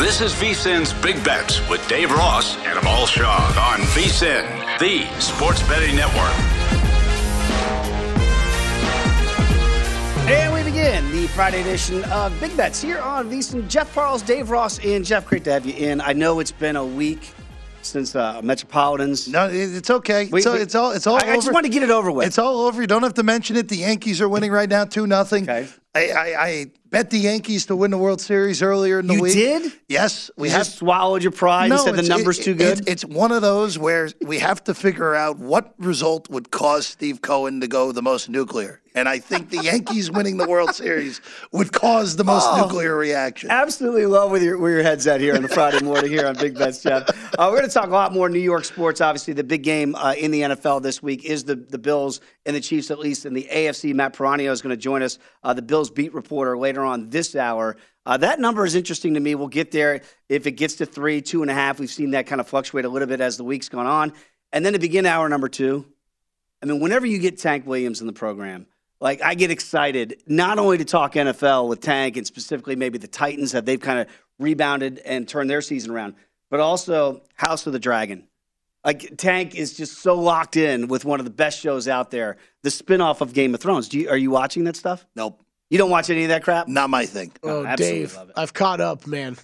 This is VSIN's Big Bets with Dave Ross and Amal Shaw on VSIN, the sports betting network. And we begin the Friday edition of Big Bets here on VSIN. Jeff Parles, Dave Ross, and Jeff, great to have you in. I know it's been a week since uh, Metropolitans. No, it's okay. Wait, it's, all, wait. it's all. It's all. I- I just want to get it over with. It's all over. You don't have to mention it. The Yankees are winning right now, two nothing. Okay. I, I, I bet the Yankees to win the World Series earlier in the You week. You did? Yes, we you have. swallowed your pride and said the number's it- too it- good. it's one of those where we have to figure out what result would cause Steve Cohen to go the most nuclear. And I think the Yankees winning the World Series would cause the most Oh. nuclear reaction. Absolutely love where your, where your head's at here on the Friday morning here on Big Bets, Jeff. Uh, we're going to talk a lot more New York sports. Obviously, the big game uh, in the NFL this week is the, the Bills and the Chiefs, at least in the AFC. Matt Parrino is going to join us, uh, the Bills beat reporter, later on this hour. Uh, that number is interesting to me. We'll get there if it gets to three, two and a half. We've seen that kind of fluctuate a little bit as the week's gone on. And then to begin hour number two, I mean, whenever you get Tank Williams in the program, like I get excited not only to talk NFL with Tank and specifically maybe the Titans that they've kind of rebounded and turned their season around, but also House of the Dragon. Like Tank is just so locked in with one of the best shows out there, the spinoff of Game of Thrones. Do you, are you watching that stuff? Nope, You don't watch any of that crap? not my thing. Oh, Oh, absolutely Dave, love it. I've caught up, man.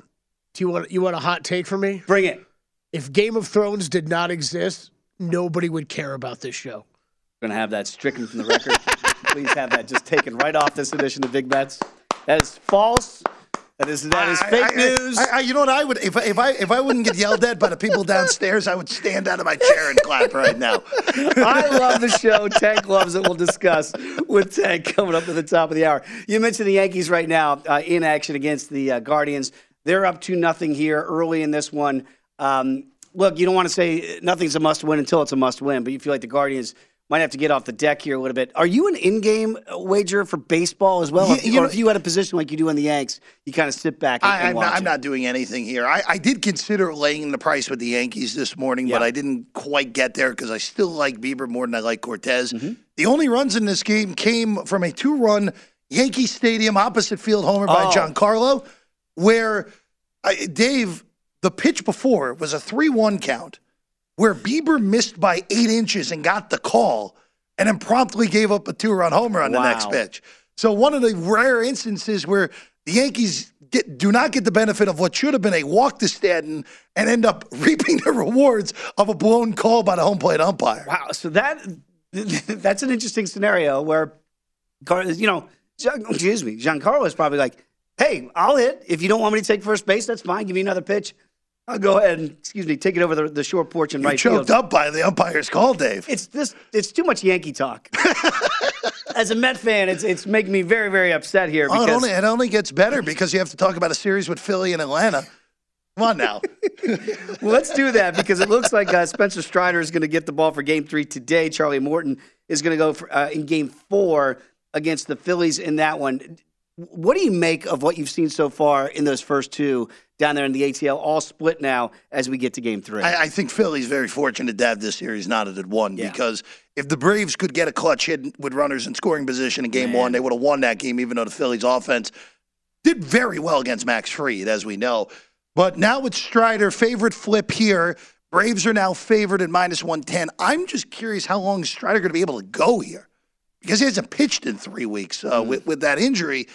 Do you want you want a hot take from me? Bring it. If Game of Thrones did not exist, nobody would care about this show. We're going to have that stricken from the record. Please have that just taken right off this edition of Big Bets. That is false. That is that is I- fake I- news. I, you know what I would if I, if I if I wouldn't get yelled at by the people downstairs, I would stand out of my chair and clap right now. I love the show. Tank loves it. We'll discuss with Tank coming up at the top of the hour. You mentioned the Yankees right now uh, in action against the uh, Guardians. They're up to nothing here early in this one. Um, look, you don't want to say nothing's a must win until it's a must win, but you feel like the Guardians might have to get off the deck here a little bit. Are you an in-game wager for baseball as well? Yeah, If- you or know- if you had a position like you do in the Yanks, you kind of sit back and, I, watch not, I'm not doing anything here. I, I did consider laying the price with the Yankees this morning, but I didn't quite get there because I still like Bieber more than I like Cortes. Mm-hmm. The only runs in this game came from a two-run Yankee Stadium opposite field homer by Oh. Giancarlo, where I, Dave the pitch before was a three-one count, where Bieber missed by eight inches and got the call, and then promptly gave up a two-run homer on the next pitch. So one of the rare instances where the Yankees get, do not get the benefit of what should have been a walk to Stanton and end up reaping the rewards of a blown call by the home plate umpire. Wow. So that that's an interesting scenario where you know, excuse me, Giancarlo is probably like, "Hey, I'll hit. If you don't want me to take first base, that's fine. Give me another pitch. I'll go ahead and excuse me, take it over the, the short porch and You're right choked field." up by the umpire's call, Dave. It's this. It's too much Yankee talk. As a Met fan, it's it's making me very very upset here Oh, it, only, it only gets better because you have to talk about a series with Philly and Atlanta. Come on now. well, let's do that because it looks like uh, Spencer Strider is going to get the ball for Game Three today. Charlie Morton is going to go for, uh, in Game Four against the Phillies in that one. What do you make of what you've seen so far in those first two down there in the ATL, all split now as we get to Game Three? I, I think Philly's very fortunate to have this series knotted at one Yeah. because if the Braves could get a clutch hit with runners in scoring position in game one, they would have won that game, even though the Phillies offense did very well against Max Fried, as we know. But now with Strider, favorite flip here. Braves are now favored at minus 110. I'm just curious how long is Strider going to be able to go here? Because he hasn't pitched in three weeks uh, with, with that injury.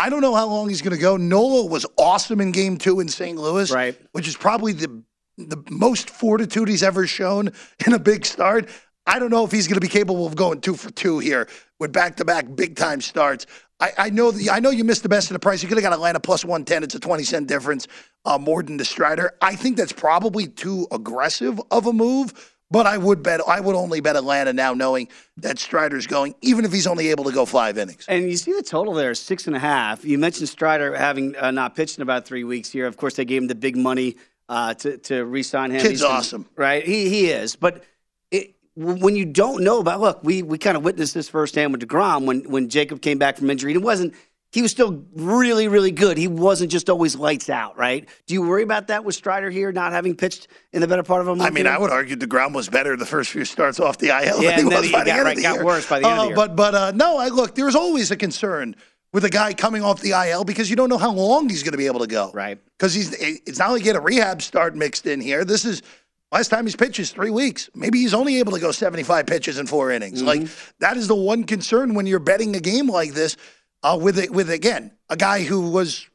I don't know how long he's going to go. Nola was awesome in game two in St. Louis, Right. which is probably the the most fortitude he's ever shown in a big start. I don't know if he's going to be capable of going two for two here with back to back big time starts. I, I know the, I know you missed the best of the price. You could have got Atlanta plus one ten. It's a twenty cent difference uh, more than the Strider. I think that's probably too aggressive of a move. But I would bet I would only bet Atlanta now, knowing that Strider's going, even if he's only able to go five innings. And you see the total there is six and a half. You mentioned Strider having uh, not pitched in about three weeks here. Of course, they gave him the big money uh, to to re-sign him. Kid's He's awesome. right? He he is, but. It, when you don't know about, look, we, we kind of witnessed this firsthand with Degrom when when Jacob came back from injury. It wasn't he was still really really good. He wasn't just always lights out, right? Do you worry about that with Strider here not having pitched in the better part of a month? I mean? I would argue DeGrom was better the first few starts off the IL Yeah, than he and then was he the got- end right, of the got worse by the end of the Uh, year. But but uh, no, I look. There's always a concern with a guy coming off the IL because you don't know how long he's going to be able to go. Right. Because he's it's not like he had a rehab start mixed in here. This is last time he's pitched is three weeks. Maybe he's only able to go 75 pitches in four innings. Like that is the one concern when you're betting a game like this. Uh, with it, with again a guy who was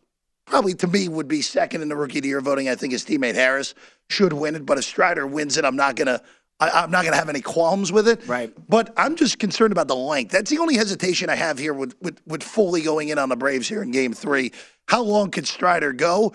probably to me would be second in the rookie of the year voting. I think his teammate Harris should win it, but if Strider wins it, I'm not gonna. I, I'm not gonna have any qualms with it. Right. But I'm just concerned about the length. That's the only hesitation I have here with with, with Foley going in on the Braves here in Game Three. How long could Strider go?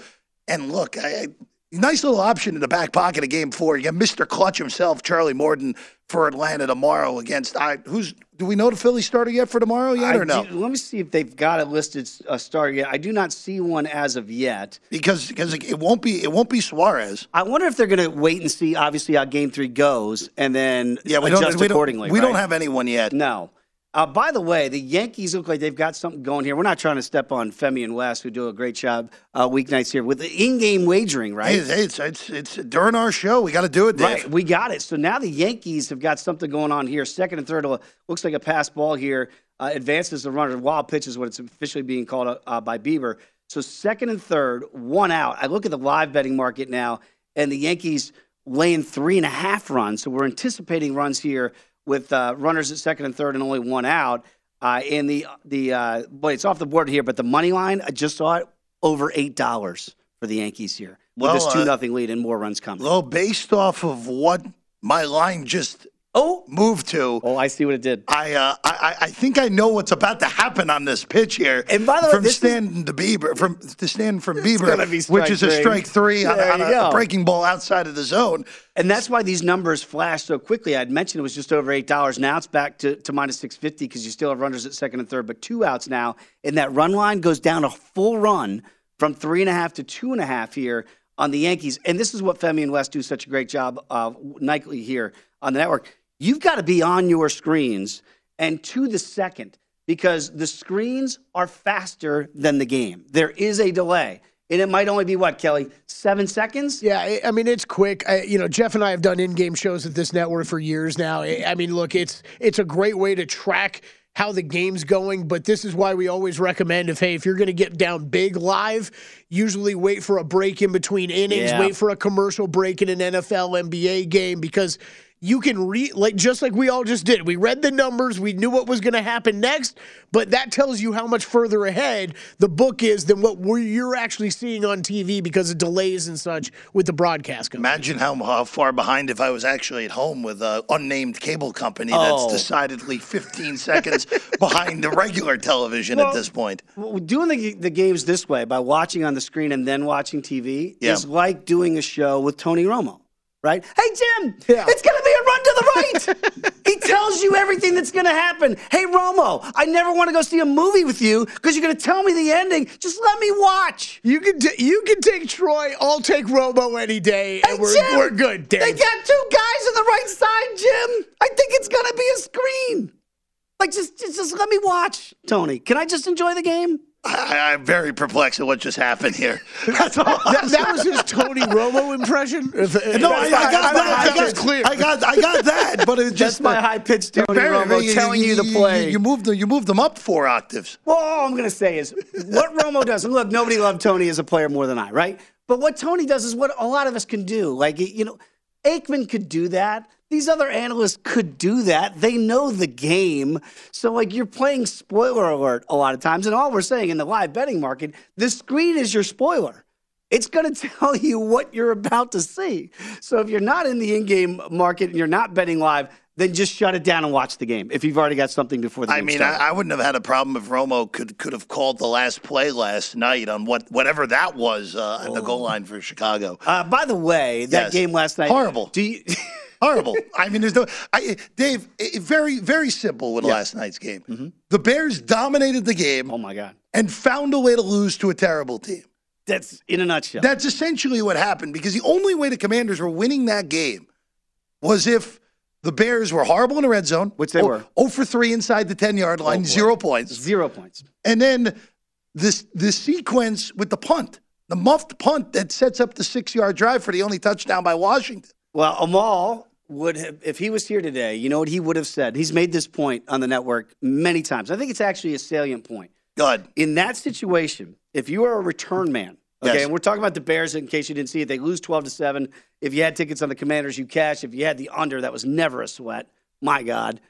And look, I, I, nice little option in the back pocket of Game Four. You got Mr. Clutch himself, Charlie Morton, for Atlanta tomorrow against. I who's do we know the Philly starter yet for tomorrow yet I or no? do- let me see if they've got it listed a start yet. I do not see one as of yet. Because because it won't be it won't be Suarez. I wonder if they're going to wait and see, obviously, how Game Three goes, and then Yeah, we adjust don't we accordingly. don't, we right? don't have anyone yet. No. Uh, by the way, the Yankees look like they've got something going here. We're not trying to step on Femi and Wes, who do a great job uh, weeknights here with the in-game wagering, right? Hey, hey, it's, it's it's during our show. We got to do it, Dave. Right, we got it. So now the Yankees have got something going on here. Second and third uh, looks like a pass ball here. Uh, advances the runner. Wild pitch is what it's officially being called uh, by Bieber. So second and third, one out. I look at the live betting market now, and the Yankees laying three and a half runs. So we're anticipating runs here with uh, runners at second and third and only one out. Uh, and the the uh, boy, it's off the board here, but the money line I just saw it over eight dollars for the Yankees here with Well, this two uh, nothing lead and more runs coming. Well, based off of what my line just oh moved to, oh, I see what it did. I uh, I I think I know what's about to happen on this pitch here. And by the way, from this is- Stan to Bieber, from to Stan from Bieber, gonna be strike which is a strike three on, on a, go. breaking ball outside of the zone. And that's why these numbers flash so quickly. I'd mentioned it was just over eight dollars. Now it's back to, to minus six fifty because you still have runners at second and third, but two outs now. And that run line goes down a full run from three and a half to two and a half here on the Yankees. And this is what Femi and Wes do such a great job of nightly here on the network. You've got to be on your screens and to the second because the screens are faster than the game. There is a delay. And it might only be what, Kelly? Seven seconds? Yeah, I- mean it's quick. I, you know, Jeff and I have done in-game shows at this network for years now. I I mean, look, it's it's a great way to track how the game's going, but this is why we always recommend if hey, if you're going to get down big live, usually wait for a break in between innings, Yeah. wait for a commercial break in an NFL NBA game because you can read like just like we all just did. We read the numbers, we knew what was going to happen next, but that tells you how much further ahead the book is than what we're, you're actually seeing on TV because of delays and such with the broadcast. Company. Imagine how, how far behind if I was actually at home with an unnamed cable company Oh. that's decidedly 15 seconds behind the regular television at this point. Doing the, the games this way by watching on the screen and then watching TV Yeah. is like doing a show with Tony Romo, right? Hey, Jim, Yeah. it's going to be a run to the right. he tells you everything that's going to happen. Hey, Romo, I never want to go see a movie with you because you're going to tell me the ending. Just let me watch. You can t- you can take Troy. I'll take Romo any day, and Hey, we're Jim, we're good. Dave. They got two guys on the right side, Jim. I think it's going to be a screen. Like, just, just, just let me watch, Tony. Can I just enjoy the game? I, I'm very perplexed at what just happened here. That's all. that, that was his Tony Romo impression. If- No, I, I got that. I That's got, clear. I got, I got that. But it That's just my high pitched Tony apparently Romo telling you, the play. You, moved them. You moved them up four octaves. Well, all I'm going to say is what Romo does, and look, nobody loved Tony as a player more than I, right? But what Tony does is what a lot of us can do. Like, you know, Aikman could do that. These other analysts could do that. They know the game. So, like, you're playing spoiler alert a lot of times. And all we're saying in the live betting market, the screen is your spoiler. It's going to tell you what you're about to see. So, if you're not in the in game market and you're not betting live, then just shut it down and watch the game if you've already got something before the I game mean. I, I wouldn't have had a problem if Romo could could have called the last play last night on what whatever that was uh, on the goal line for Chicago. Uh, by the way, that Yes. game last night. Horrible. Do you, Horrible. I mean, there's no. I, Dave, it, very very simple with last night's game. Mm-hmm. The Bears dominated the game oh my God, and found a way to lose to a terrible team. that's in a nutshell. That's essentially what happened because the only way the Commanders were winning that game was if the Bears were horrible in the red zone, Which they oh- were. 0 for 3 inside the 10 yard line, oh, boy. zero points. Zero points. And then this this sequence with the punt, the muffed punt that sets up the six yard drive for the only touchdown by Washington. Well, Amal would have, if he was here today, you know what he would have said? He's made this point on the network many times. I think it's actually a salient point. Good. In that situation, if you are a return man, okay, Yes. and we're talking about the Bears in case you didn't see it, they lose 12 to 7. If you had tickets on the Commanders, you cash. If you had the under, that was never a sweat. My God.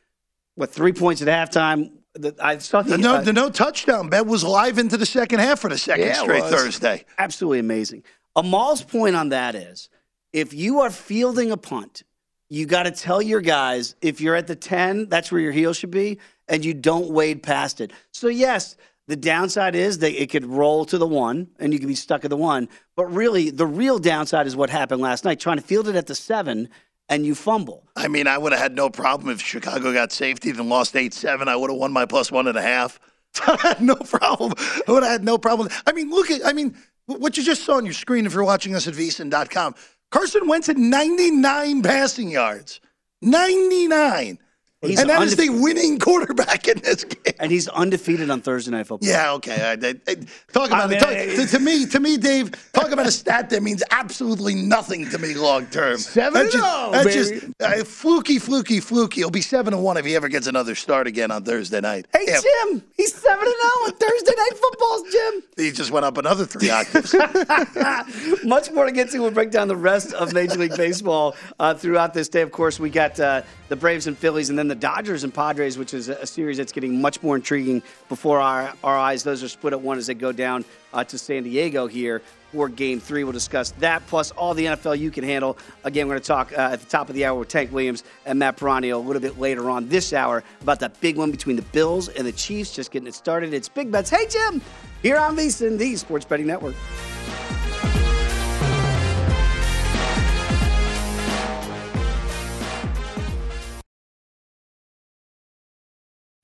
What, three points at halftime? The- I saw the, The no, uh, the no touchdown bet was live into the second half for the second Yeah, straight. Thursday. absolutely amazing. Amal's point on that is if you are fielding a punt, you got to tell your guys if you're at the 10, that's where your heel should be, and you don't wade past it. So, yes, the downside is that it could roll to the one and you could be stuck at the one. But really, the real downside is what happened last night trying to field it at the seven and you fumble. I mean, I would have had no problem if Chicago got safety and lost 8 7. I would have won my plus one and a half. I had no problem. I would have had no problem. I mean, look at, I mean, what you just saw on your screen if you're watching us at vsin.com. Carson Wentz had 99 passing yards. 99. He's and that is the winning quarterback in this game. And he's undefeated on Thursday Night Football. Yeah, okay. I, I, I- talk about I it. mean, Talk- to, to me, to me, Dave, talk about a stat that means absolutely nothing to me long term. Seven That's and just, oh, that's baby. just uh, fluky, fluky, fluky. He'll be seven and one if he ever gets another start again on Thursday night. Hey, Yeah, Jim, he's 7 and 0 on Thursday Night Footballs, Jim. He just went up another three octaves. Much more to get to. We'll break down the rest of Major League Baseball uh, throughout this day. Of course, we got uh, the Braves and Phillies, and then the Dodgers and Padres, which is a, series that's getting much more intriguing before our, our eyes. Those are split at one as they go down uh, to San Diego here for Game Three. We'll discuss that plus all the NFL you can handle. Again, we're going to talk uh, at the top of the hour with Tank Williams and Matt Parrino a little bit later on this hour about that big one between the Bills and the Chiefs. Just getting it started. It's Big Bets. Hey, Jim, here on VSiN, the Sports Betting Network.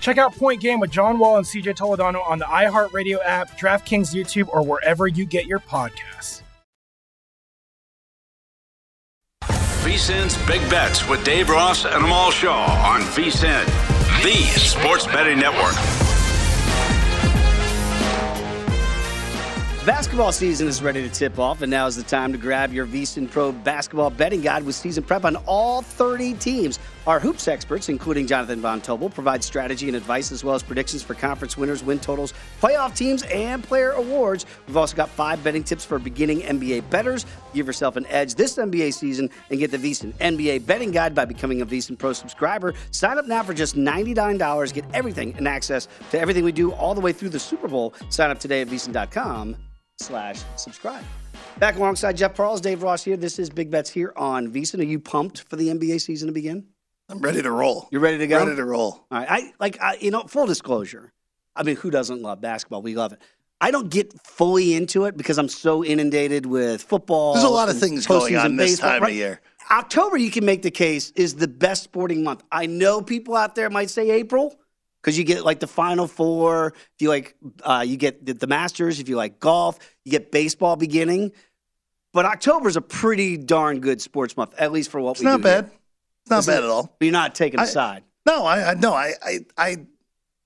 Check out Point Game with John Wall and CJ Toledano on the iHeartRadio app, DraftKings YouTube, or wherever you get your podcasts. VSIN's Big Bets with Dave Ross and Amal Shaw on VSIN, the sports betting network. Basketball season is ready to tip off, and now is the time to grab your VSIN Pro basketball betting guide with season prep on all 30 teams. Our hoops experts, including Jonathan Von Tobel, provide strategy and advice as well as predictions for conference winners, win totals, playoff teams, and player awards. We've also got five betting tips for beginning NBA betters. Give yourself an edge this NBA season and get the VSIN NBA betting guide by becoming a VSIN Pro subscriber. Sign up now for just $99. Get everything and access to everything we do all the way through the Super Bowl. Sign up today at VSIN.com slash subscribe. Back alongside Jeff Parles, Dave Ross here. This is Big Bets here on VSIN. Are you pumped for the NBA season to begin? I'm ready to roll. You're ready to go. Ready to roll. All right. I like. I, you know, full disclosure. I mean, who doesn't love basketball? We love it. I don't get fully into it because I'm so inundated with football. There's a lot of things going on this baseball, time right? of year. October, you can make the case, is the best sporting month. I know people out there might say April because you get like the Final Four. If you like, uh, you get the, the Masters. If you like golf, you get baseball beginning. But October is a pretty darn good sports month, at least for what It's we not bad. here. It's not Isn't bad at all. But you're not taking a I- side. No, I, I no, I, I, I.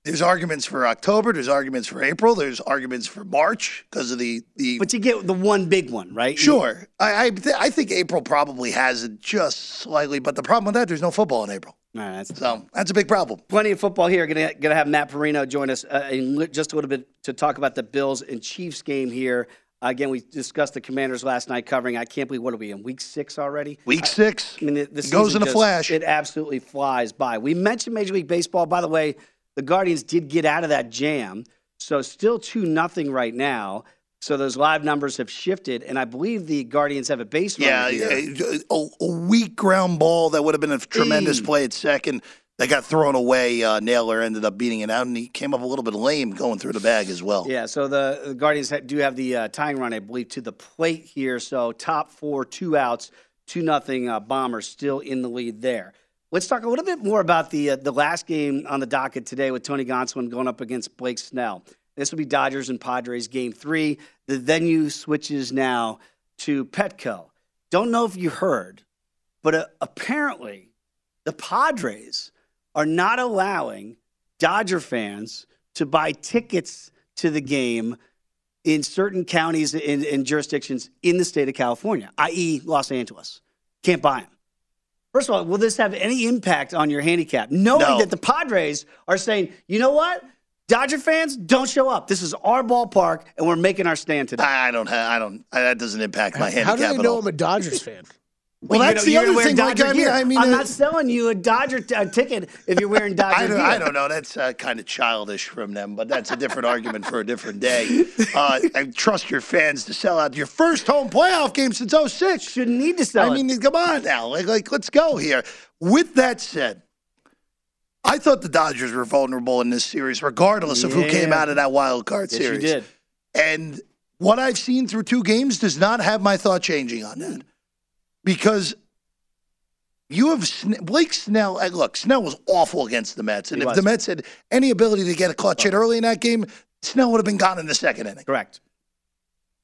There's arguments for October. There's arguments for April. There's arguments for March because of the the. But you get the one big one, right? Sure, I I, th- I think April probably has it just slightly, but the problem with that, there's no football in April. All right, that's So that's a big problem. Plenty of football here. Going to have Matt Parrino join us uh, in just a little bit to talk about the Bills and Chiefs game here. Again, we discussed the Commanders last night covering. I can't believe what are we in week six already? Week six. I mean, It goes in a just- flash. It absolutely flies by. We mentioned Major League Baseball. By the way, the Guardians did get out of that jam, so still two nothing right now. So those live numbers have shifted, and I believe the Guardians have a base Yeah, yeah, a, a weak ground ball that would have been a tremendous play at second. That got thrown away. Uh, Naylor ended up beating it out, and he came up a little bit lame going through the bag as well. Yeah, so the, the Guardians do have the uh, tying run, I believe, to the plate here. So top four, two outs, two nothing. Uh, Bombers still in the lead there. Let's talk a little bit more about the uh, the last game on the docket today with Tony Gonsolin going up against Blake Snell. This will be Dodgers and Padres game three. The venue switches now to Petco. Don't know if you heard, but uh, apparently the Padres are not allowing Dodger fans to buy tickets to the game in certain counties and, and jurisdictions in the state of California, i.e., Los Angeles. Can't buy them. First of all, will this have any impact on your handicap? Knowing No. that the Padres are saying, you know what? Dodger fans, don't show up. This is our ballpark, and we're making our stand today. I don't have. I don't. That doesn't impact my handicap How do they know. I'm a Dodgers fan? Well, You're that's gonna- the other thing. Like, I mean, I mean, I'm uh, not selling you a Dodger t- a ticket if you're wearing Dodger I don't, gear. I don't know. That's uh, kind of childish from them, but that's a different argument for a different day. Uh, I trust your fans to sell out your first home playoff game since 06. Shouldn't need to sell I it. mean, come on now. Like, like, let's go here. With that said, I thought the Dodgers were vulnerable in this series, regardless of who came out of that wild card Yes, you series. did. And what I've seen through two games does not have my thought changing on that. Because you have Sn- Blake Snell. Look, Snell was awful against the Mets. And He if was. the Mets had any ability to get a clutch hit oh. early in that game, Snell would have been gone in the second inning. Correct.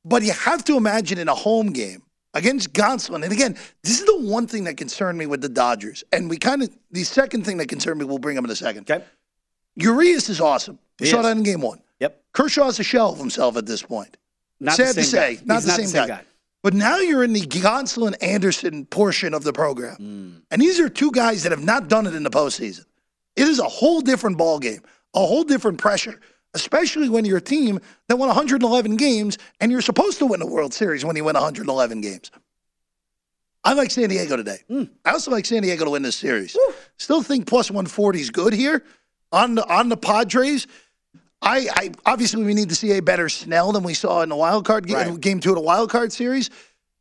But you have to imagine in a home game against Gonsolin. And again, this is the one thing that concerned me with the Dodgers. And we kind of, the second thing that concerned me, we'll bring up in a second. Okay. Urias is awesome. We He saw is. that in game one. Yep. Kershaw's a shell of himself at this point. Not the Sad to same say, guy. not, the, not same the same guy. guy. But now you're in the Gonsolin Anderson portion of the program. Mm. And these are two guys that have not done it in the postseason. It is a whole different ball game, a whole different pressure, especially when you're a team that won 111 games and you're supposed to win the World Series when you win 111 games. I like San Diego today. Mm. I also like San Diego to win this series. Still think plus 140 is good here on the on the Padres. I, I obviously we need to see a better Snell than we saw in the wild card game, Right. game two of the wild card series.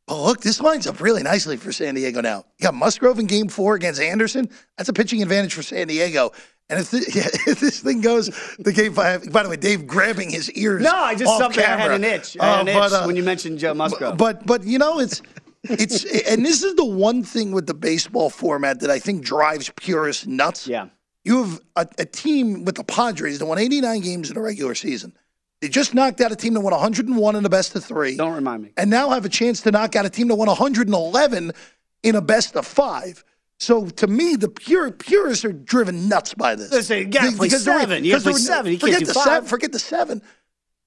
But look, this lines up really nicely for San Diego now. You got Musgrove in game four against Anderson. That's a pitching advantage for San Diego. And if, thi- yeah, if this thing goes the game five, by the way, Dave grabbing his ears. No, I just something I had an itch. I had an Uh, itch but, uh, when you mentioned Joe Musgrove. but but you know it's it's and this is the one thing with the baseball format that I think drives purists nuts. Yeah. You have a, a team with the Padres that won 89 games in a regular season. They just knocked out a team that won 101 in a best of three. Don't remind me. And now have a chance to knock out a team that won 111 in a best of five. So to me, the pure purists are driven nuts by this. You gotta Be- play because seven. You play seven. You can't forget do the five. seven. Forget the seven.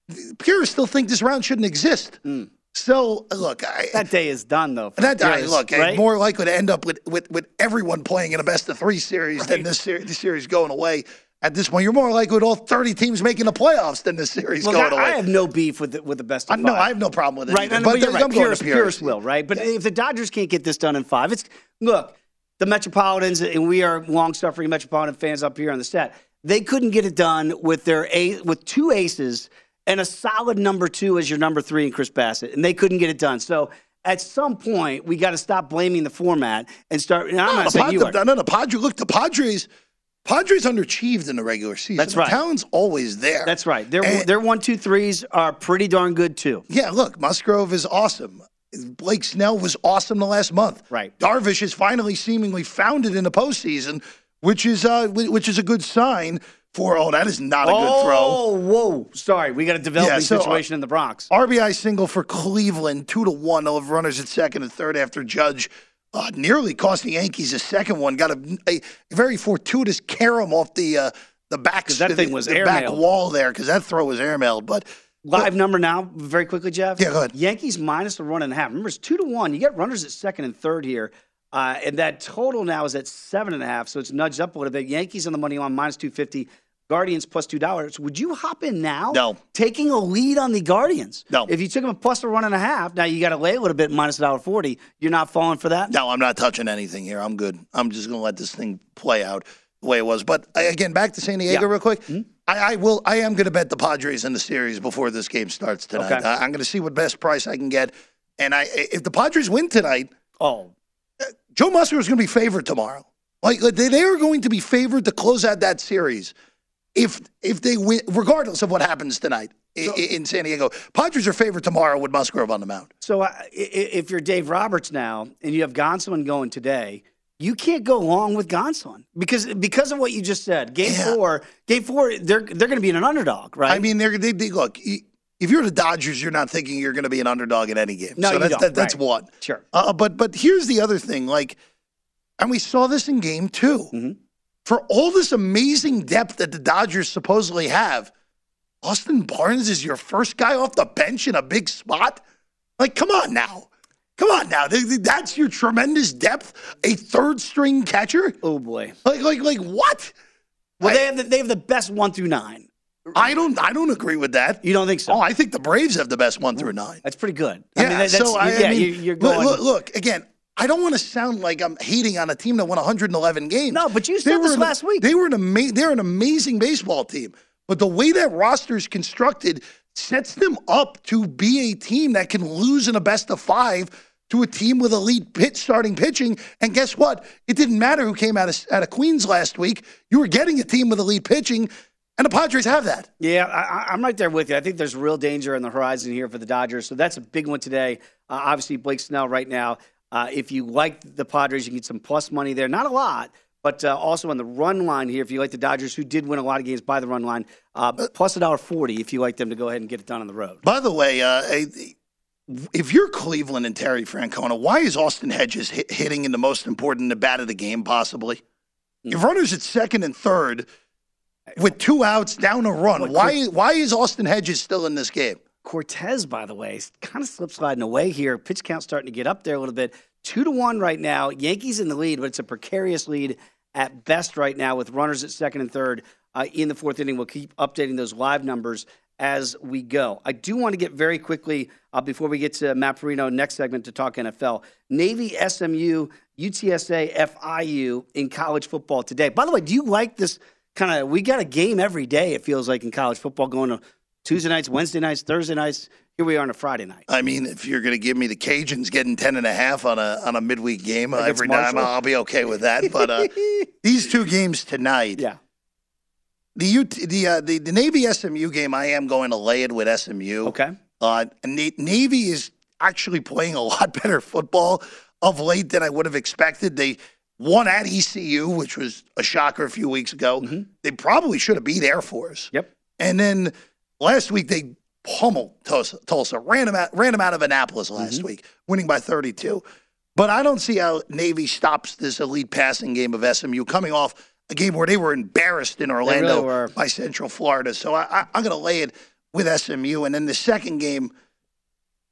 The Purists still think this round shouldn't exist. Hmm. So look, I, that day is done, though. that I, purists, look, right? More likely to end up with, with, with everyone playing in a best of three series than this series, this series going away. At this point, you're more likely with all 30 teams making the playoffs than this series Look, going I, away. I have no beef with the, with the best of no, five. I have no problem with it. Right, either, no, no, but you're right. going to Purists, purists. purists will, right? But if the Dodgers can't get this done in five, it's look, the Metropolitans, and we are long-suffering Metropolitan fans up here on the stat. They couldn't get it done with their a with two aces and a solid number two as your number three in Chris Bassitt, and they couldn't get it done. So at some point, we got to stop blaming the format and start. And I'm No, not the saying Pad- you are. the- no, the Padres. Look, the Padres. Padres underachieved in the regular season. That's The right. talent's always there. That's right. Their And- their one two threes are pretty darn good too. Yeah, look, Musgrove is awesome. Blake Snell was awesome the last month. Right. Darvish has finally seemingly found it in the postseason, which is uh, which is a good sign for. Oh, that is not a good throw. Oh, whoa! Sorry, we got a developing Yeah, so, uh, situation in the Bronx. RBI single for Cleveland, two to one. They'll have runners at second and third after Judge uh, nearly cost the Yankees a second one. Got a, a very fortuitous carom off the uh, the back that the- thing was the back wall there because that throw was airmailed. But Live number now, very quickly, Jeff. Yeah, go ahead. Yankees minus the run and a half. Remember, it's two to one. You get runners at second and third here, uh, and that total now is at seven and a half. So it's nudged up a little bit. Yankees on the money line minus two fifty. Guardians plus two dollars. Would you hop in now? No. Taking a lead on the Guardians. No. If you took them a plus a run and a half, now you got to lay a little bit minus a dollar forty. You're not falling for that. no, I'm not touching anything here. I'm good. I'm just going to let this thing play out the way it was. But again, back to San Diego Yeah. Real quick. I, I will. I am going to bet the Padres in the series before this game starts tonight. Okay. I, I'm going to see what best price I can get. And I, if the Padres win tonight, Oh, Joe Musgrove is going to be favored tomorrow. Like they, they are going to be favored to close out that series if if they win, regardless of what happens tonight i- in San Diego. Padres are favored tomorrow with Musgrove on the mound. So uh, if you're Dave Roberts now and you have Gonsolin going today, you can't go long with Gonsolin because because of what you just said. Game four, game four, they're they're going to be an underdog, right? I mean, they're, they, they look. If you're the Dodgers, you're not thinking you're going to be an underdog in any game. No, so you that's, don't. That, that's Right. one. Sure. Uh, but but here's the other thing. Like, and we saw this in Game 2 Mm-hmm. For all this amazing depth that the Dodgers supposedly have, Austin Barnes is your first guy off the bench in a big spot. Like, come on now. Come on now. Th- th- That's your tremendous depth. A third string catcher. Oh boy. Like like like what? Well, they have the, they have the best one through nine. I don't I don't agree with that. You don't think so? Oh, I think the Braves have the best one through nine. That's pretty good. Yeah, I mean, that- so I, yeah, I mean, you, going. Look, look, again. I don't want to sound like I'm hating on a team that won 111 games. No, but you said this an- last week. They were an ama- They're an amazing baseball team, but the way that roster is constructed sets them up to be a team that can lose in a best of five to a team with elite pitch starting pitching. And guess what? It didn't matter who came out of out of Queens last week. You were getting a team with elite pitching, and the Padres have that. Yeah, I, I'm right there with you. I think there's real danger on the horizon here for the Dodgers. So that's a big one today. Uh, obviously, Blake Snell right now. Uh, if you like the Padres, you can get some plus money there. Not a lot, but uh, also on the run line here. If you like the Dodgers, who did win a lot of games by the run line, uh, plus a dollar forty. If you like them to go ahead and get it done on the road. By the way, uh, if you're Cleveland and Terry Francona, why is Austin Hedges hit, hitting in the most important at bat of the game, possibly? If runners at second and third with two outs down a run, why why is Austin Hedges still in this game? Cortes, by the way, is kind of slip sliding away here. Pitch count starting to get up there a little bit. Two to one right now. Yankees in the lead, but it's a precarious lead at best right now with runners at second and third uh, in the fourth inning. We'll keep updating those live numbers as we go. I do want to get very quickly uh, before we get to Matt Parrino next segment to talk NFL. Navy, SMU, UTSA, FIU in college football today. By the way, do you like this kind of? We got a game every day. It feels like in college football, going to Tuesday nights, Wednesday nights, Thursday nights. Here we are on a Friday night. I mean, if you're going to give me the Cajuns getting 10 and a half on a on a midweek game uh, every time, Marshall? I'll be okay with that. But uh, these two games tonight, yeah. The UT, the, uh, the the Navy SMU game, I am going to lay it with SMU. Okay. Uh, Na- Navy is actually playing a lot better football of late than I would have expected. They won at ECU, which was a shocker a few weeks ago. They probably should have beat Air Force. Mm-hmm. Yep. And then last week they pummeled Tulsa, Tulsa ran them out, ran them out of Annapolis last Mm-hmm. week, winning by 32. But I don't see how Navy stops this elite passing game of SMU coming off a game where they were embarrassed in Orlando were. by Central Florida. So I, I, I'm going to lay it with SMU. And then the second game,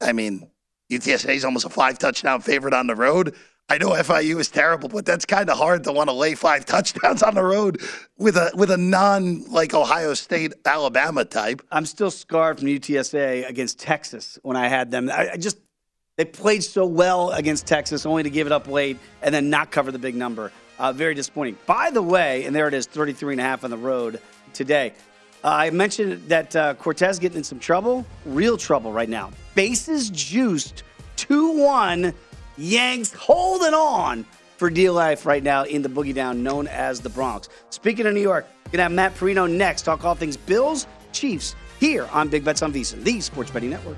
I mean, UTSA is almost a five touchdown favorite on the road. I know FIU is terrible, but that's kind of hard to want to lay five touchdowns on the road with a with a non like Ohio State Alabama type. I'm still scarred from UTSA against Texas when I had them. I, I just they played so well against Texas, only to give it up late and then not cover the big number. Uh, very disappointing. By the way, and there it is, 33 and a half on the road today. Uh, I mentioned that uh, Cortes getting in some trouble, real trouble right now. Bases juiced, 2-1. Yanks holding on for dear life right now in the boogie down known as the Bronx. Speaking of New York, gonna have Matt Parrino next. Talk all things Bills, Chiefs here on Big Bets on VSiN, the Sports Betting Network.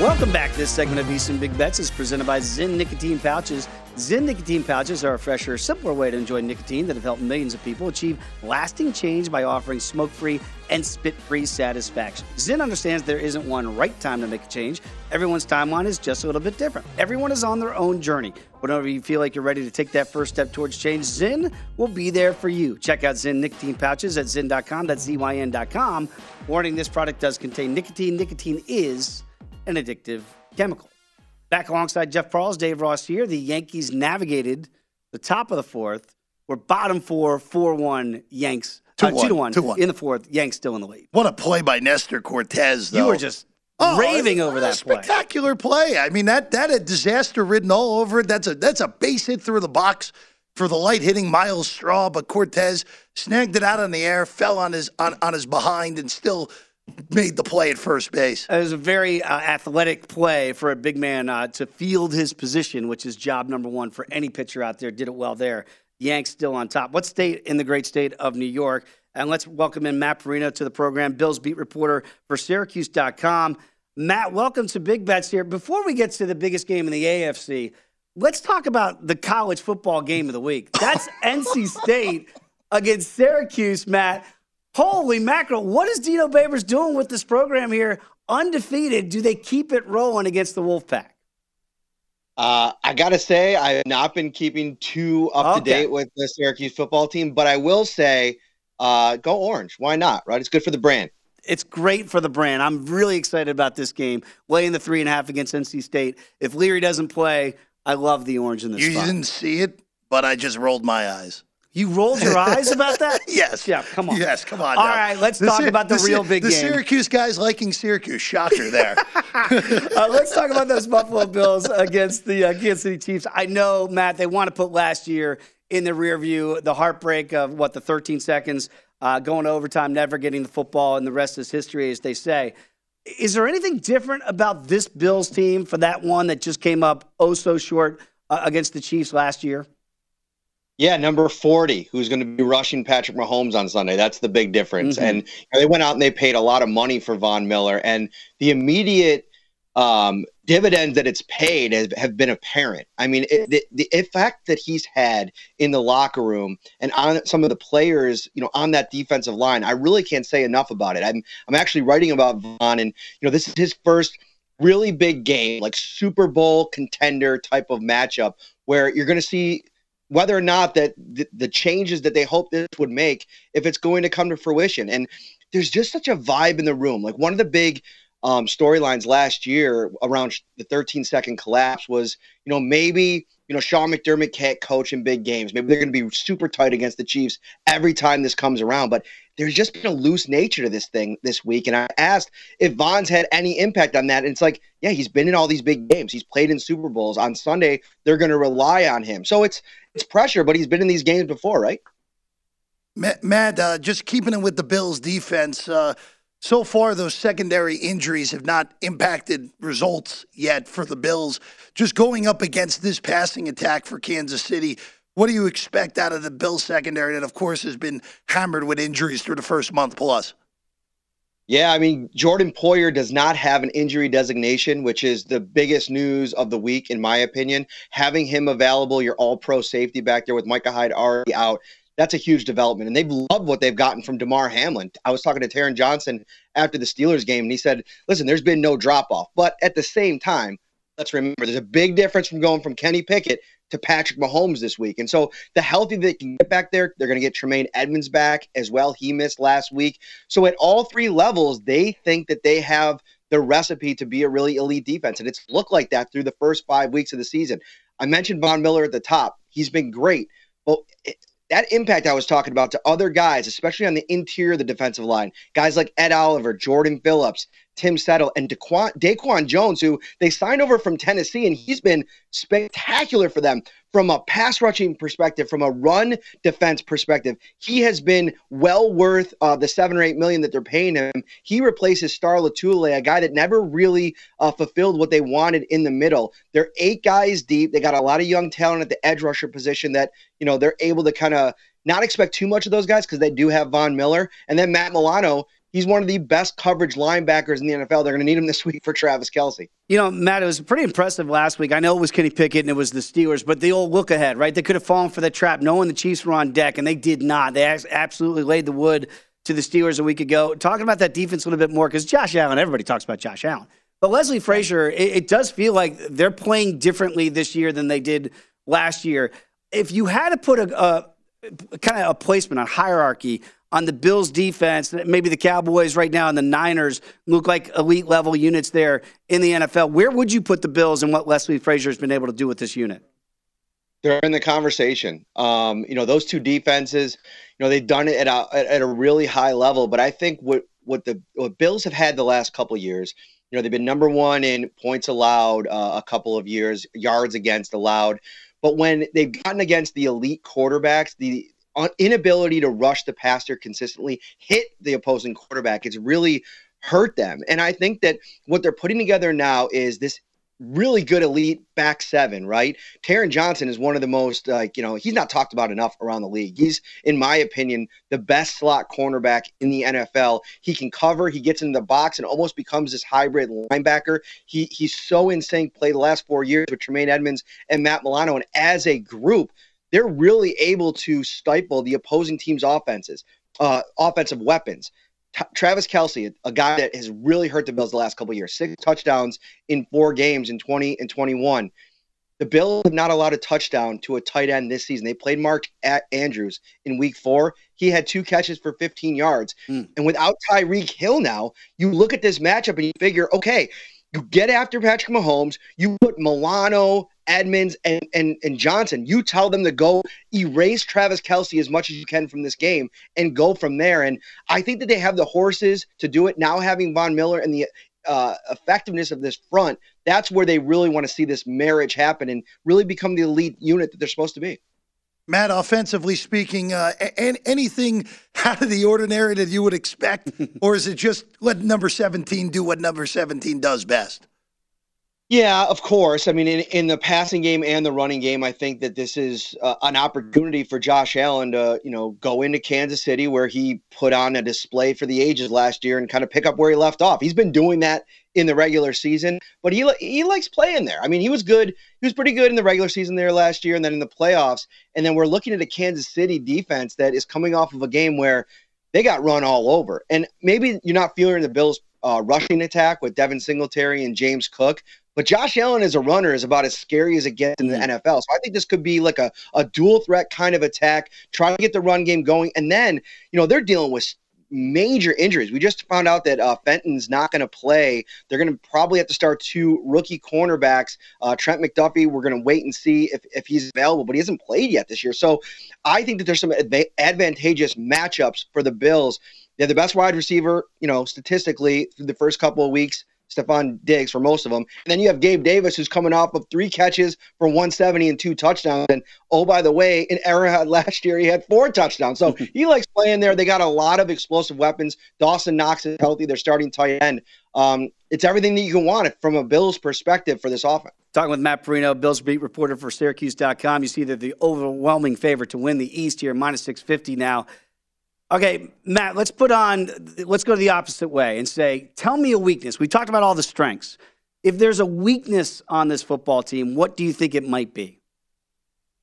Welcome back. This segment of VSiN Big Bets is presented by Zyn Nicotine Pouches. Zyn Nicotine Pouches are a fresher, simpler way to enjoy nicotine that have helped millions of people achieve lasting change by offering smoke free and spit free satisfaction. Zyn understands there isn't one right time to make a change. Everyone's timeline is just a little bit different. Everyone is on their own journey. Whenever you feel like you're ready to take that first step towards change, Zyn will be there for you. Check out Zyn Nicotine Pouches at Zyn.com. That's Z-Y-N.com. Warning, this product does contain nicotine. Nicotine is an addictive chemical. Back alongside Jeff Parles, Dave Ross here. The Yankees navigated the top of the fourth. We're bottom four, 4 1 Yanks. Two uh, one, two to one. In the fourth, Yanks still in the lead. What a play by Nestor Cortes, though. You were just Oh, raving over that spectacular play. I mean that that had disaster written all over it. That's a that's a base hit through the box for the light hitting Myles Straw, but Cortez snagged it out in the air, fell on his on, on his behind, and still made the play at first base. It was a very uh, athletic play for a big man uh, to field his position, which is job number one for any pitcher out there. Did it well there. Yanks still on top. What state in the great state of New York? And let's welcome in Matt Parrino to the program, Bills beat reporter for Syracuse.com. Matt, welcome to Big Bets here. Before we get to the biggest game in the AFC, let's talk about the college football game of the week. That's NC State against Syracuse, Matt. Holy mackerel. What is Dino Babers doing with this program here? Undefeated. Do they keep it rolling against the Wolfpack? Uh, I gotta say, I have not been keeping too up Okay. to date with the Syracuse football team, but I will say, uh, go orange. Why not? Right? It's good for the brand. It's great for the brand. I'm really excited about this game. Laying the three and a half against NC State. If Leary doesn't play, I love the orange in this You spot. didn't see it, but I just rolled my eyes. You rolled your eyes about that? yes. Yeah, come on. Yes, come on. All right, let's The talk about the, Sy- real big the game. The Syracuse guys liking Syracuse. Shocker there. uh, let's talk about those Buffalo Bills against the uh, Kansas City Chiefs. I know, Matt, they want to put last year in the rear view, the heartbreak of what the 13 seconds uh, going to overtime, never getting the football, and the rest is history, as they say. Is there anything different about this Bills team for that one that just came up oh so short uh, against the Chiefs last year? Yeah, number 40, who's going to be rushing Patrick Mahomes on Sunday. That's the big difference. Mhm. And they went out and they paid a lot of money for Von Miller. And the immediate um, dividends that it's paid have, have been apparent. I mean, it, the, the effect that he's had in the locker room and on some of the players, you know, on that defensive line, I really can't say enough about it. I'm, I'm actually writing about Von, and, you know, this is his first really big game, like Super Bowl contender type of matchup where you're going to see whether or not that the, the changes that they hope this would make if it's going to come to fruition. And there's just such a vibe in the room. Like one of the big um, storylines last year around the 13 second collapse was you know maybe you know Sean McDermott can't coach in big games. Maybe they're going to be super tight against the Chiefs every time this comes around. But there's just been a loose nature to this thing this week. And I asked if Von's had any impact on that. And it's like yeah he's been in all these big games. He's played in Super Bowls. On Sunday they're going to rely on him. So it's it's pressure, but he's been in these games before, right? Matt, uh, just keeping it with the Bills defense. Uh, so far, those secondary injuries have not impacted results yet for the Bills. Just going up against this passing attack for Kansas City, what do you expect out of the Bills secondary that, of course, has been hammered with injuries through the first month plus? Yeah, I mean, Jordan Poyer does not have an injury designation, which is the biggest news of the week, in my opinion. Having him available, your all pro safety back there with Micah Hyde already out, that's a huge development. And they've loved what they've gotten from Damar Hamlin. I was talking to Taron Johnson after the Steelers game, and he said, listen, there's been no drop off. But at the same time, let's remember there's a big difference from going from Kenny Pickett to Patrick Mahomes this week. And so the healthy they can get back there, they're going to get Tremaine Edmunds back as well. He missed last week. So at all three levels, they think that they have the recipe to be a really elite defense. And it's looked like that through the first five weeks of the season. I mentioned Von Miller at the top. He's been great. Well, it, that impact I was talking about to other guys, especially on the interior of the defensive line, guys like Ed Oliver, Jordan Phillips, Tim Settle, and Daquan, Daquan Jones, who they signed over from Tennessee, and he's been spectacular for them from a pass rushing perspective, from a run defense perspective. He has been well worth uh, the seven or eight million that they're paying him. He replaces Star Lotulelei, a guy that never really uh, fulfilled what they wanted in the middle. They're eight guys deep. They got a lot of young talent at the edge rusher position that you know they're able to kind of not expect too much of those guys because they do have Von Miller and then Matt Milano. He's one of the best coverage linebackers in the NFL. They're going to need him this week for Travis Kelce. You know, Matt, it was pretty impressive last week. I know it was Kenny Pickett and it was the Steelers, but the old look ahead, right? They could have fallen for the trap knowing the Chiefs were on deck, and they did not. They absolutely laid the wood to the Steelers a week ago. Talking about that defense a little bit more, because Josh Allen, everybody talks about Josh Allen. But Leslie Frazier, it, it does feel like they're playing differently this year than they did last year. If you had to put a, a kind of a placement on hierarchy on the Bills defense, maybe the Cowboys right now and the Niners look like elite level units there in the NFL. Where would you put the Bills and what Leslie Frazier has been able to do with this unit? They're in the conversation. Um, you know, those two defenses, you know, they've done it at a, at a really high level. But I think what what the what Bills have had the last couple years, you know, they've been number one in points allowed uh, a couple of years, yards against allowed. But when they've gotten against the elite quarterbacks, the inability to rush the passer consistently, hit the opposing quarterback, it's really hurt them. And I think that what they're putting together now is this really good elite back seven, right? Taron Johnson is one of the most like, you know, he's not talked about enough around the league. He's, in my opinion, the best slot cornerback in the NFL. He can cover, he gets in the box and almost becomes this hybrid linebacker. He he's so in sync, played the last four years with Tremaine Edmunds and Matt Milano. And as a group, they're really able to stifle the opposing team's offenses, uh, offensive weapons. Travis Kelce, a guy that has really hurt the Bills the last couple years, six touchdowns in four games in 20 and 21. The Bills have not allowed a touchdown to a tight end this season. They played Mark Andrews in week four. He had two catches for 15 yards. Mm. And without Tyreek Hill now, you look at this matchup and you figure, okay, you get after Patrick Mahomes, you put Milano, Edmunds, and, and, and Johnson. You tell them to go erase Travis Kelce as much as you can from this game and go from there. And I think that they have the horses to do it. Now having Von Miller and the uh, effectiveness of this front, that's where they really want to see this marriage happen and really become the elite unit that they're supposed to be. Matt, offensively speaking, uh, a- anything out of the ordinary that you would expect, or is it just let number 17 do what number 17 does best? Yeah, of course. I mean, in, in the passing game and the running game, I think that this is uh, an opportunity for Josh Allen to, you know, go into Kansas City where he put on a display for the ages last year and kind of pick up where he left off. He's been doing that in the regular season, but he he likes playing there. I mean, he was good. He was pretty good in the regular season there last year, and then in the playoffs. And then we're looking at a Kansas City defense that is coming off of a game where they got run all over. And maybe you're not feeling the Bills' uh, rushing attack with Devin Singletary and James Cook, but Josh Allen as a runner is about as scary as it gets in the mm. NFL. So I think this could be like a, a dual threat kind of attack, trying to get the run game going. And then, you know, they're dealing with major injuries. We just found out that uh, Fenton's not going to play. They're going to probably have to start two rookie cornerbacks. Uh, Trent McDuffie, we're going to wait and see if, if he's available, but he hasn't played yet this year. So I think that there's some adva- advantageous matchups for the Bills. They're the best wide receiver, you know, statistically through the first couple of weeks. Stefon Diggs for most of them. And then you have Gabe Davis, who's coming off of three catches for 170 and two touchdowns. And oh, by the way, in Arrowhead last year, he had four touchdowns. So he likes playing there. They got a lot of explosive weapons. Dawson Knox is healthy. They're starting tight end. Um, it's everything that you can want from a Bills perspective for this offense. Talking with Matt Parrino, Bills beat reporter for Syracuse.com. You see that the overwhelming favorite to win the East here, minus 650 now. Okay, Matt, let's put on, let's go the opposite way and say, tell me a weakness. We talked about all the strengths. If there's a weakness on this football team, what do you think it might be?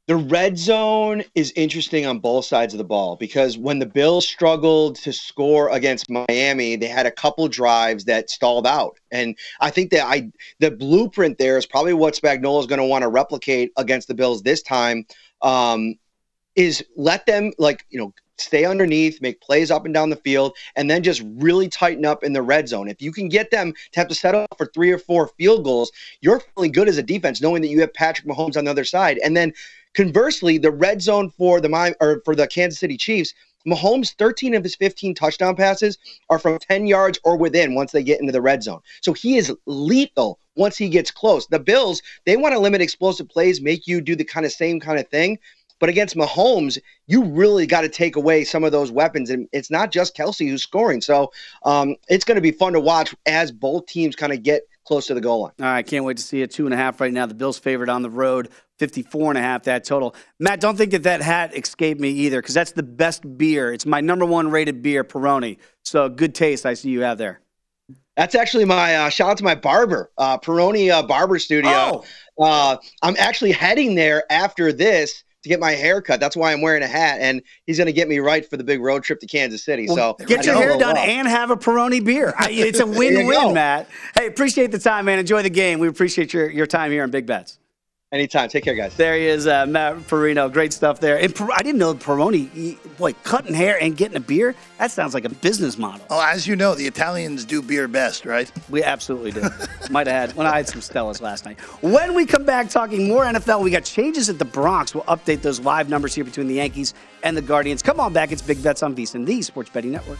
The red zone is interesting on both sides of the ball because when the Bills struggled to score against Miami, they had a couple drives that stalled out. And I think that I the blueprint there is probably what Spagnuolo is going to want to replicate against the Bills this time. Um, is let them like you know stay underneath, make plays up and down the field, and then just really tighten up in the red zone. If you can get them to have to settle for three or four field goals, you're feeling good as a defense, knowing that you have Patrick Mahomes on the other side. And then conversely, the red zone for the or for the Kansas City Chiefs. Mahomes, 13 of his 15 touchdown passes are from 10 yards or within once they get into the red zone. So he is lethal once he gets close. The Bills, they want to limit explosive plays, make you do the kind of same kind of thing. But against Mahomes, you really got to take away some of those weapons. And it's not just Kelce who's scoring. So um, it's going to be fun to watch as both teams kind of get close to the goal line. All right, can't wait to see it. Two and a half right now. The Bills favorite on the road, 54 and a half that total. Matt, don't think that that hat escaped me either because that's the best beer. It's my number one rated beer, Peroni. So good taste I see you have there. That's actually my uh, shout out to my barber, uh, Peroni uh, Barber Studio. Oh. Uh, I'm actually heading there after this to get my hair cut. That's why I'm wearing a hat, and he's going to get me right for the big road trip to Kansas City. Well, so get your hair done well. and have a Peroni beer. It's a win-win, Matt. Hey, appreciate the time, man. Enjoy the game. We appreciate your your time here on Big Bets. Anytime. Take care, guys. There he is, uh, Matt Parrino. Great stuff there. And Per- I didn't know Peroni, boy, cutting hair and getting a beer, that sounds like a business model. Oh, as you know, the Italians do beer best, right? We absolutely do. Might have had, when well, I had some Stellas last night. When we come back talking more NFL, we got changes at the Bronx. We'll update those live numbers here between the Yankees and the Guardians. Come on back. It's Big Bets on VSiN, the Sports Betting Network.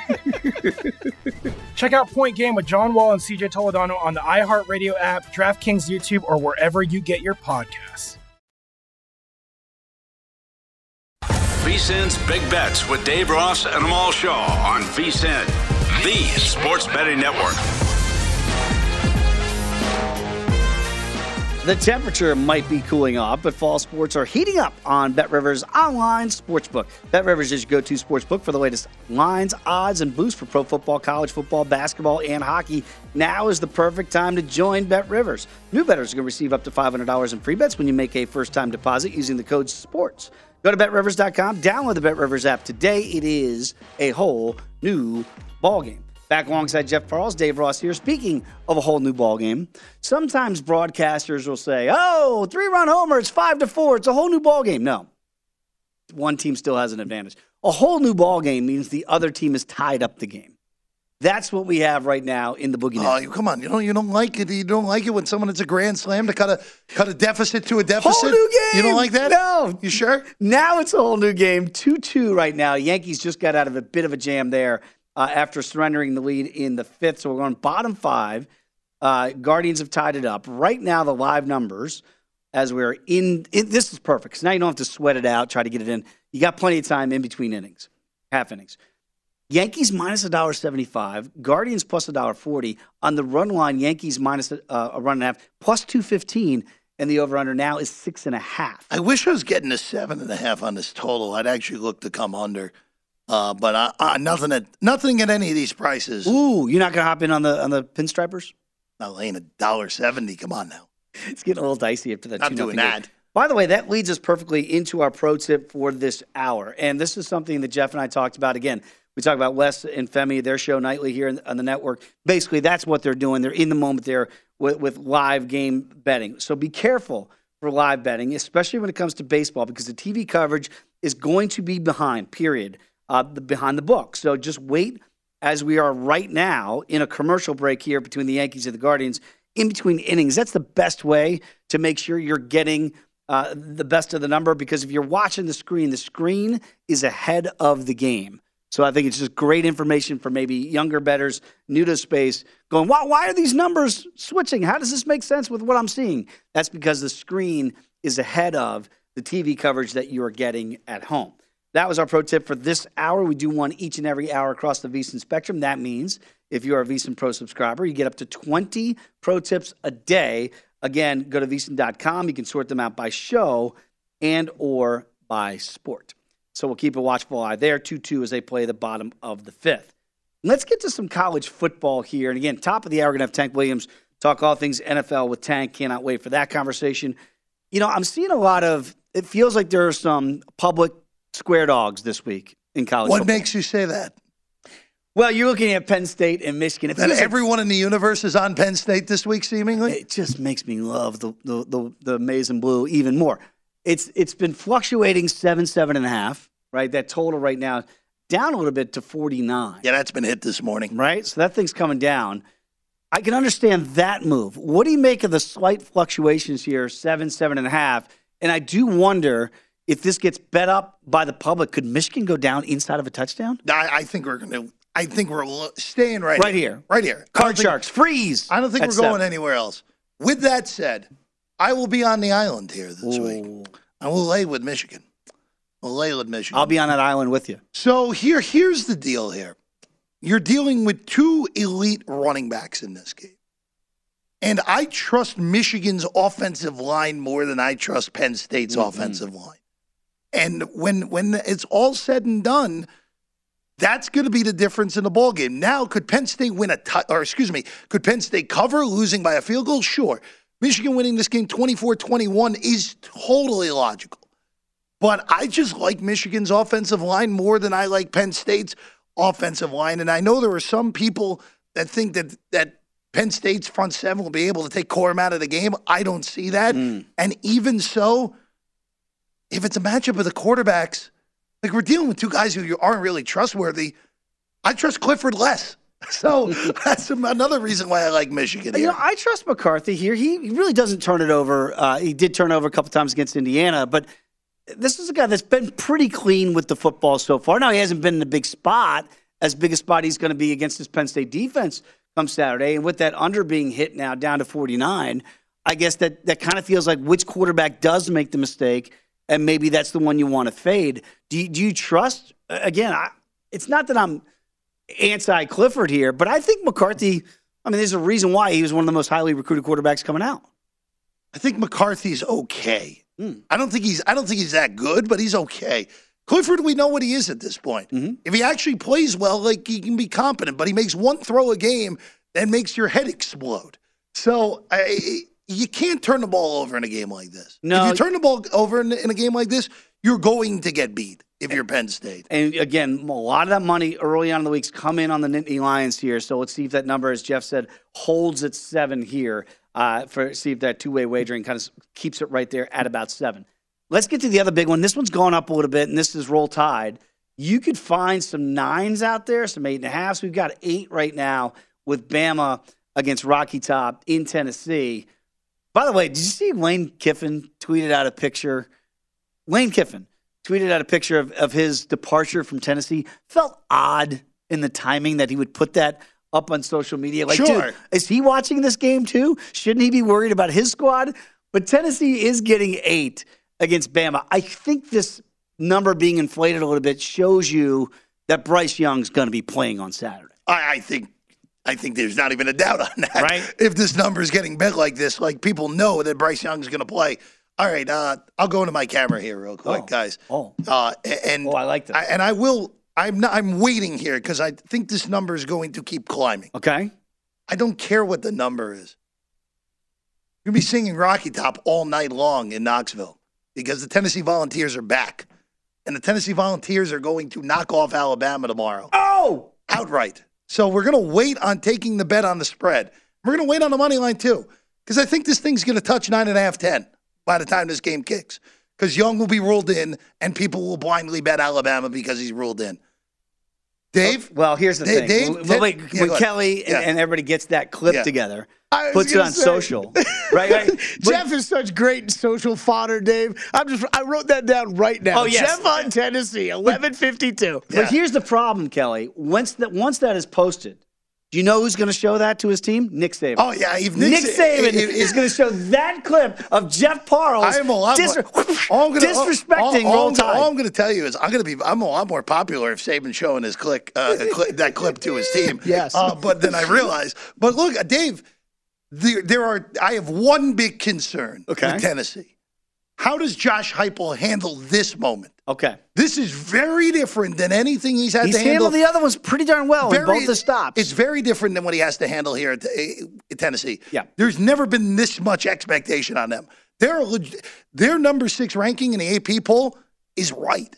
Check out Point Game with John Wall and CJ Toledano on the iHeartRadio app, DraftKings YouTube, or wherever you get your podcasts. VSIN's Big Bets with Dave Ross and Amal Shaw on VSIN, the sports betting network. The temperature might be cooling off, but fall sports are heating up on Bet Rivers online sportsbook. Bet Rivers is your go-to sportsbook for the latest lines, odds, and boosts for pro football, college football, basketball, and hockey. Now is the perfect time to join Bet Rivers. New bettors are going to receive up to $500 in free bets when you make a first-time deposit using the code SPORTS. Go to BetRivers.com, download the Bet Rivers app today. It is a whole new ballgame. Back alongside Jeff Parles, Dave Ross here. Speaking of a whole new ball game, sometimes broadcasters will say, "Oh, three-run homer, it's five to four, it's a whole new ball game." No, one team still has an advantage. A whole new ball game means the other team is tied up the game. That's what we have right now in the boogie. Oh, you come on! You don't you don't like it. You don't like it when someone hits a grand slam to cut a cut a deficit to a deficit. Whole new game. You don't like that? No. You sure? Now it's a whole new game. 2 2 right now. Yankees just got out of a bit of a jam there uh, after surrendering the lead in the fifth. So we're going bottom five. Uh, Guardians have tied it up. Right now, the live numbers, as we're in, in this is perfect. 'cause now you don't have to sweat it out, try to get it in. You got plenty of time in between innings, half innings. Yankees minus $1.75, Guardians plus $1.40. On the run line, Yankees minus a, uh, a run and a half, plus 215, and the over under now is six and a half. I wish I was getting a seven and a half on this total. I'd actually look to come under Uh, but uh, uh, nothing at nothing at any of these prices. Ooh, you're not gonna hop in on the on the pinstripers? Not laying a dollar seventy. Come on now. It's getting a little dicey after that. Not 2-0 doing game. that. By the way, that leads us perfectly into our pro tip for this hour. And this is something that Jeff and I talked about. Again, we talk about Wes and Femi, their show nightly here on the network. Basically, that's what they're doing. They're in the moment there with, with live game betting. So be careful for live betting, especially when it comes to baseball, because the TV coverage is going to be behind, period, uh, the, behind the book. So just wait as we are right now in a commercial break here between the Yankees and the Guardians, in between innings. That's the best way to make sure you're getting uh, the best of the number because if you're watching the screen, the screen is ahead of the game. So I think it's just great information for maybe younger betters, new to space, going, why, why are these numbers switching? How does this make sense with what I'm seeing? That's because the screen is ahead of the TV coverage that you are getting at home. That was our pro tip for this hour. We do one each and every hour across the VSiN spectrum. That means if you're a VSiN Pro subscriber, you get up to 20 pro tips a day. Again, go to VSiN.com. You can sort them out by show and or by sport. So we'll keep a watchful eye there. 2-2 as they play the bottom of the fifth. Let's get to some college football here. And again, top of the hour, we're going to have Tank Williams talk all things NFL with Tank. Cannot wait for that conversation. You know, I'm seeing a lot of, it feels like there are some public square dogs this week in college What football. makes you say that? Well, you're looking at Penn State and Michigan. It That feels like- everyone in the universe is on Penn State this week, seemingly. It just makes me love the the the, the maize and blue even more. It's it's been fluctuating seven seven and a half. Right, that total right now down a little bit to forty nine. Yeah, that's been hit this morning. Right, so that thing's coming down. I can understand that move. What do you make of the slight fluctuations here, seven seven and a half? And I do wonder if this gets bet up by the public. Could Michigan go down inside of a touchdown? I, I think we're going to. I think we're staying right, Right here. right here. I don't Card think- sharks freeze. I don't think we're going seven. anywhere else. With that said, I will be on the island here this week. I will lay with Michigan. I'll lay with Michigan. I'll be on that island with you. So here, here's the deal. Here, you're dealing with two elite running backs in this game, and I trust Michigan's offensive line more than I trust Penn State's Mm-hmm. offensive line. And when when it's all said and done, that's going to be the difference in the ball game. Now, could Penn State win a tou- or excuse me, could Penn State cover losing by a field goal? Sure. Michigan winning this game 24-21 is totally logical. But I just like Michigan's offensive line more than I like Penn State's offensive line. And I know there are some people that think that that Penn State's front seven will be able to take Corum out of the game. I don't see that. Hmm. And even so, if it's a matchup of the quarterbacks, like we're dealing with two guys who aren't really trustworthy, I trust Clifford less. So that's another reason why I like Michigan. You know, I trust McCarthy here. He he really doesn't turn it over. Uh, he did turn over a couple times against Indiana, but this is a guy that's been pretty clean with the football so far. Now he hasn't been in a big spot, as big a spot he's going to be against this Penn State defense come Saturday. And with that under being hit now down to 49, I guess that that kind of feels like which quarterback does make the mistake, and maybe that's the one you want to fade. Do you, do you trust? Again, I, it's not that I'm anti Clifford here, but I think McCarthy. I mean, there's a reason why he was one of the most highly recruited quarterbacks coming out. I think McCarthy's okay. Hmm. I don't think he's I don't think he's that good, but he's okay. Clifford, we know what he is at this point. Mm-hmm. If he actually plays well, like he can be competent, but he makes one throw a game that makes your head explode. So I, you can't turn the ball over in a game like this. No. if you turn the ball over in, in a game like this, you're going to get beat if you're Penn State. And again, a lot of that money early on in the weeks come in on the Nittany Lions here. So let's see if that number, as Jeff said, holds at seven here. Uh, for see if that two way wagering kind of keeps it right there at about seven. Let's get to the other big one. This one's gone up a little bit, and this is roll tide. You could find some nines out there, some eight and a halfs. We've got eight right now with Bama against Rocky Top in Tennessee. By the way, did you see Lane Kiffin tweeted out a picture? Lane Kiffin tweeted out a picture of, of his departure from Tennessee. Felt odd in the timing that he would put that up on social media. Like, Sure. dude, is he watching this game too? Shouldn't he be worried about his squad? But Tennessee is getting eight against Bama. I think this number being inflated a little bit shows you that Bryce Young's going to be playing on Saturday. I, I think I think there's not even a doubt on that. Right. If this number is getting big like this, like people know that Bryce Young is going to play. All right, uh, I'll go into my camera here real quick, Oh. guys. Oh. Uh, and Oh, I like that. and I will I'm not, I'm waiting here because I think this number is going to keep climbing. Okay. I don't care what the number is. You'll be singing Rocky Top all night long in Knoxville because the Tennessee Volunteers are back. And the Tennessee Volunteers are going to knock off Alabama tomorrow. Oh! Outright. So we're going to wait on taking the bet on the spread. We're going to wait on the money line too because I think this thing's going to touch nine and a half, ten by the time this game kicks. Because Young will be ruled in and people will blindly bet Alabama because he's ruled in. Dave? Oh, well, here's the Dave- thing. Dave- when- yeah, when. Kelly and, Yeah. and everybody gets that clip Yeah. together, puts it on say. social, right? right? Jeff is such great social fodder, Dave. I'm just I wrote that down right now. Oh, yes. Jeff on Tennessee, 1152. But here's the problem, Kelly. Once that once that is posted, do you know who's going to show that to his team? Nick Saban. Oh, yeah. If Nick, Nick Sa- Saban if- if- is going to show that clip of Jeff Parles I am a lot dis- more, all I'm gonna, disrespecting all, all, Roll Tide. all I'm going to tell you is I'm going to be I'm a lot more popular if Saban's showing his click uh, cli- that clip to his team. Yes. Uh, but then I realized. But look, uh, Dave, there, there are. I have one big concern Okay. with Tennessee. How does Josh Heupel handle this moment? Okay. This is very different than anything he's had He's to handle. He's handled the other ones pretty darn well in both the stops. It's very different than what he has to handle here at, at Tennessee. Yeah. There's never been this much expectation on them. Their their number six ranking in the AP poll is right.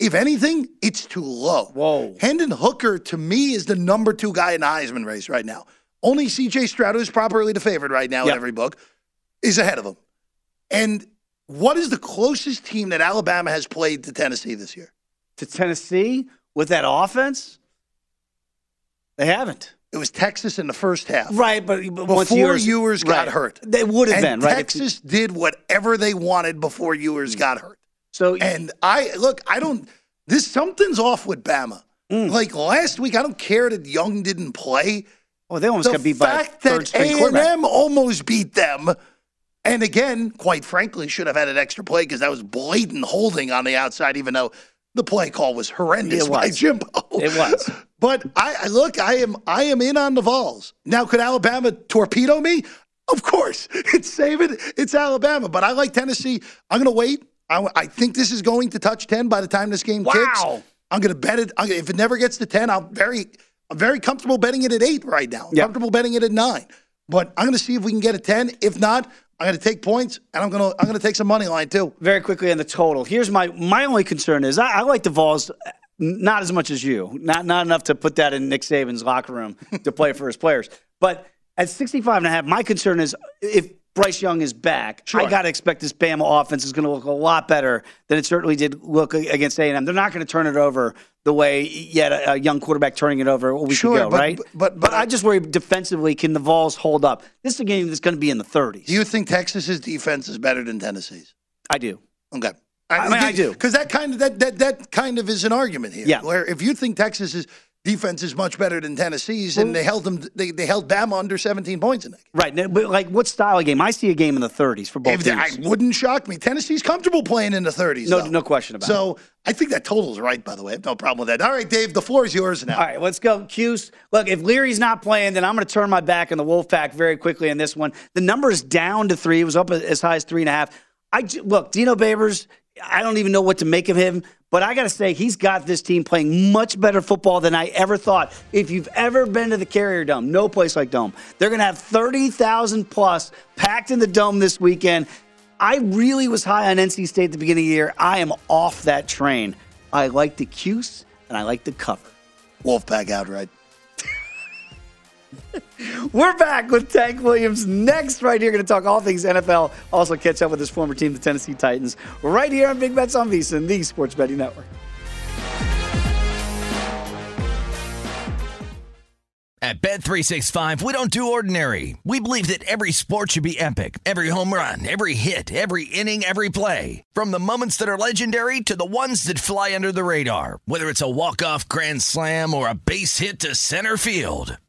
If anything, it's too low. Whoa. Hendon Hooker to me is the number two guy in the Heisman race right now. Only CJ Stroud, who's properly the favorite right now Yep. in every book, is ahead of him. And what is the closest team that Alabama has played to Tennessee this year? to Tennessee with that offense, they haven't. It was Texas in the first half. Right, but, but once before Ewers, Ewers got right. hurt. they would have been right. Texas did whatever they wanted before Ewers got hurt. So And I look, I don't. This something's off with Bama. Hmm. Like last week, I don't care that Young didn't play. oh, they almost the got beat by a fact third that string A&M almost beat them, and again, quite frankly, should have had an extra play because that was blatant holding on the outside, even though the play call was horrendous It by was. Jimbo. It was. But I, I look, I am, I am in on the Vols. Now, could Alabama torpedo me? Of course, it's Saban, it's Alabama. But I like Tennessee. I'm going to wait. I, I think this is going to touch ten by the time this game kicks. I'm going to bet it. I'm, if it never gets to ten, I'm very, I'm very comfortable betting it at eight right now. I'm Yeah. comfortable betting it at nine. But I'm going to see if we can get a ten. If not, I'm going to take points, and I'm going to, I'm going to take some money line too. very quickly on the total. Here's my my only concern is I, I like the Vols uh, not as much as you. Not not enough to put that in Nick Saban's locker room to play for his players. But at 65 and a half, my concern is if Bryce Young is back, Sure. I got to expect this Bama offense is going to look a lot better than it certainly did look against A&M. They're not going to turn it over the way yet a, a young quarterback turning it over a week Sure, ago, but- right? but- but- I just worry defensively. Can the Vols hold up? This is a game that's going to be in the 30s. Do you think Texas's defense is better than Tennessee's? I do. Okay. I mean, I do. because that kind of that, that that kind of is an argument here. Yeah. Where if you think Texas's defense is much better than Tennessee's, and they held them, they, they held Bama under 17 points in that. game. Right, but like what style of game? I see a game in the 30s for both If they- I wouldn't shock me. Tennessee's comfortable playing in the 30s. No, though. no question about it. So I think that total's right. By the way, I have no problem with that. All right, Dave, the floor is yours now. All right, let's go. Cuse. Look, if Leary's not playing, then I'm going to turn my back on the Wolfpack very quickly in this one. The number is down to three. It was up as high as three and a half. I look, Dino Babers. I don't even know what to make of him, but I got to say he's got this team playing much better football than I ever thought. If you've ever been to the Carrier Dome, no place like Dome. They're going to have thirty thousand plus packed in the Dome this weekend. I really was high on NC State at the beginning of the year. I am off that train. I like the Cuse and I like the cover. Wolfpack outright. We're back with Tank Williams next, right here. Going to talk all things NFL. Also, catch up with his former team, the Tennessee Titans, right here on Big Bets on VSiN, the Sports Betting Network. At Bet365, we don't do ordinary. We believe that every sport should be epic. Every home run, every hit, every inning, every play. From the moments that are legendary to the ones that fly under the radar. Whether it's a walk-off grand slam or a base hit to center field.